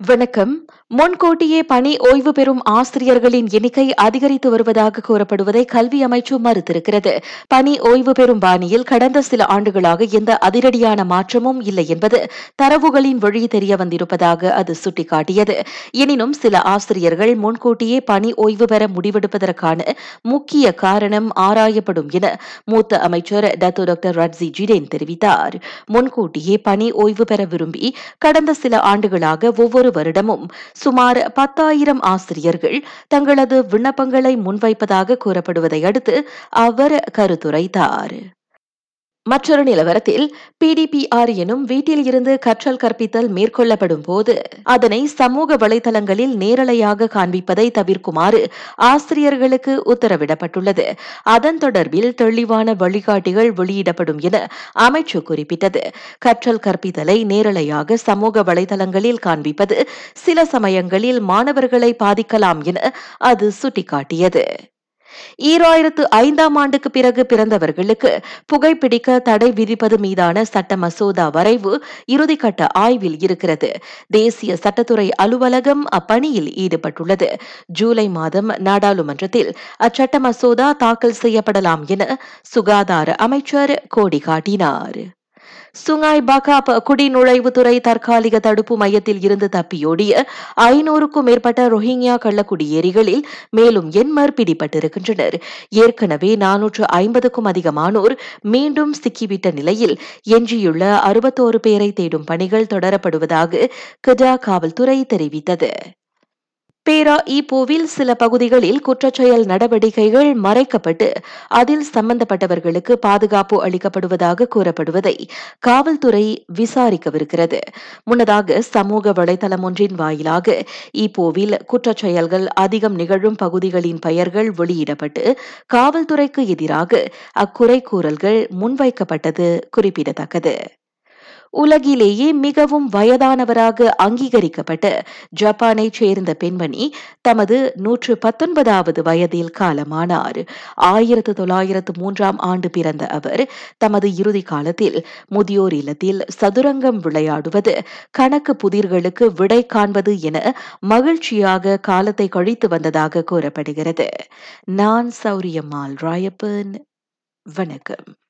வணக்கம். முன்கூட்டியே பணி ஓய்வு பெறும் ஆசிரியர்களின் எண்ணிக்கை அதிகரித்து வருவதாக கூறப்படுவதை கல்வி அமைச்சு மறுத்திருக்கிறது. பணி ஓய்வு பெறும் பாணியில் கடந்த சில ஆண்டுகளாக எந்த அதிரடியான மாற்றமும் இல்லை என்பது தரவுகளின் வழி தெரிய வந்திருப்பதாக அது சுட்டிக்காட்டியது. எனினும் சில ஆசிரியர்கள் முன்கூட்டியே பணி ஓய்வு பெற முடிவெடுப்பதற்கான முக்கிய காரணம் ஆராயப்படும் என மூத்த அமைச்சர் டத்து டாக்டர் ரட்சி ஜிடேன் தெரிவித்தார். முன்கூட்டியே பணி ஓய்வு பெற விரும்பி கடந்த சில ஆண்டுகளாக ஒவ்வொரு வருடமும் சுமார் பத்தாயிரம் ஆசிரியர்கள் தங்களது விண்ணப்பங்களை முன்வைப்பதாக கூறப்படுவதை அடுத்து அவர் கருத்துரைத்தார். மற்றொரு நிலவரத்தில் பிடிபிஆர் எனும் வீட்டில் இருந்து கற்றல் கற்பித்தல் மேற்கொள்ளப்படும் போது அதனை சமூக வலைதளங்களில் நேரலையாக காண்பிப்பதை தவிர்க்குமாறு ஆசிரியர்களுக்கு உத்தரவிடப்பட்டுள்ளது. அதன் தொடர்பில் தெளிவான வழிகாட்டிகள் வெளியிடப்படும் என அமைச்சு குறிப்பிட்டது. கற்றல் கற்பித்தலை நேரலையாக சமூக வலைதளங்களில் காண்பிப்பது சில சமயங்களில் மாணவர்களை பாதிக்கலாம் என அது சுட்டிக்காட்டியது. ஈராயிரத்து ஐந்தாம் ஆண்டுக்கு பிறகு பிறந்தவர்களுக்கு புகைப்பிடிக்க தடை விதிப்பது மீதான சட்ட மசோதா வரைவு இறுதிக்கட்ட ஆய்வில் இருக்கிறது. தேசிய சட்டத்துறை அலுவலகம் அப்பணியில் ஈடுபட்டுள்ளது. ஜூலை மாதம் நாடாளுமன்றத்தில் அச்சட்ட மசோதா தாக்கல் செய்யப்படலாம் என சுகாதார அமைச்சர் கோடி காட்டினார். சுங்காய் பகாப் குடிநுழைவுத்துறை தற்காலிக தடுப்பு மையத்தில் இருந்து தப்பியோடிய ஐநூறுக்கும் மேற்பட்ட ரோஹிங்கியா கள்ளக்குடியேறிகளில் மேலும் எண்மர் பிடிபட்டிருக்கின்றனர். ஏற்கனவே நானூற்று ஐம்பதுக்கும் அதிகமானோர் மீண்டும் சிக்கிவிட்ட நிலையில் எஞ்சியுள்ள அறுபத்தோரு பேரை தேடும் பணிகள் தொடரப்படுவதாக கஜா காவல்துறை தெரிவித்தது. பேரா ஈப்போவில் சில பகுதிகளில் குற்றச்செயல் நடவடிக்கைகள் மறைக்கப்பட்டு அதில் சம்பந்தப்பட்டவர்களுக்கு பாதுகாப்பு அளிக்கப்படுவதாக கூறப்படுவதை காவல்துறை விசாரிக்கவிருக்கிறது. முன்னதாக சமூக வலைதளம் ஒன்றின் வாயிலாக ஈப்போவில் குற்றச்செயல்கள் அதிகம் நிகழும் பகுதிகளின் பெயர்கள் வெளியிடப்பட்டு காவல்துறைக்கு எதிராக அக்குறை கூறல்கள் முன்வைக்கப்பட்டது குறிப்பிடத்தக்கது. உலகிலேயே மிகவும் வயதானவராக அங்கீகரிக்கப்பட்ட ஜப்பானைச் சேர்ந்த பெண்மணி தமது நூற்று பத்தொன்பதாவது வயதில் காலமானார். ஆயிரத்து தொள்ளாயிரத்து மூன்றாம் ஆண்டு பிறந்த அவர் தமது இறுதி காலத்தில் முதியோர் இல்லத்தில் சதுரங்கம் விளையாடுவது கணக்கு புதிர்களுக்கு விடை காண்பது என மகிழ்ச்சியாக காலத்தை கழித்து வந்ததாக கூறப்படுகிறது. நான் சௌரியம்மாள் ராயப்பன். வணக்கம்.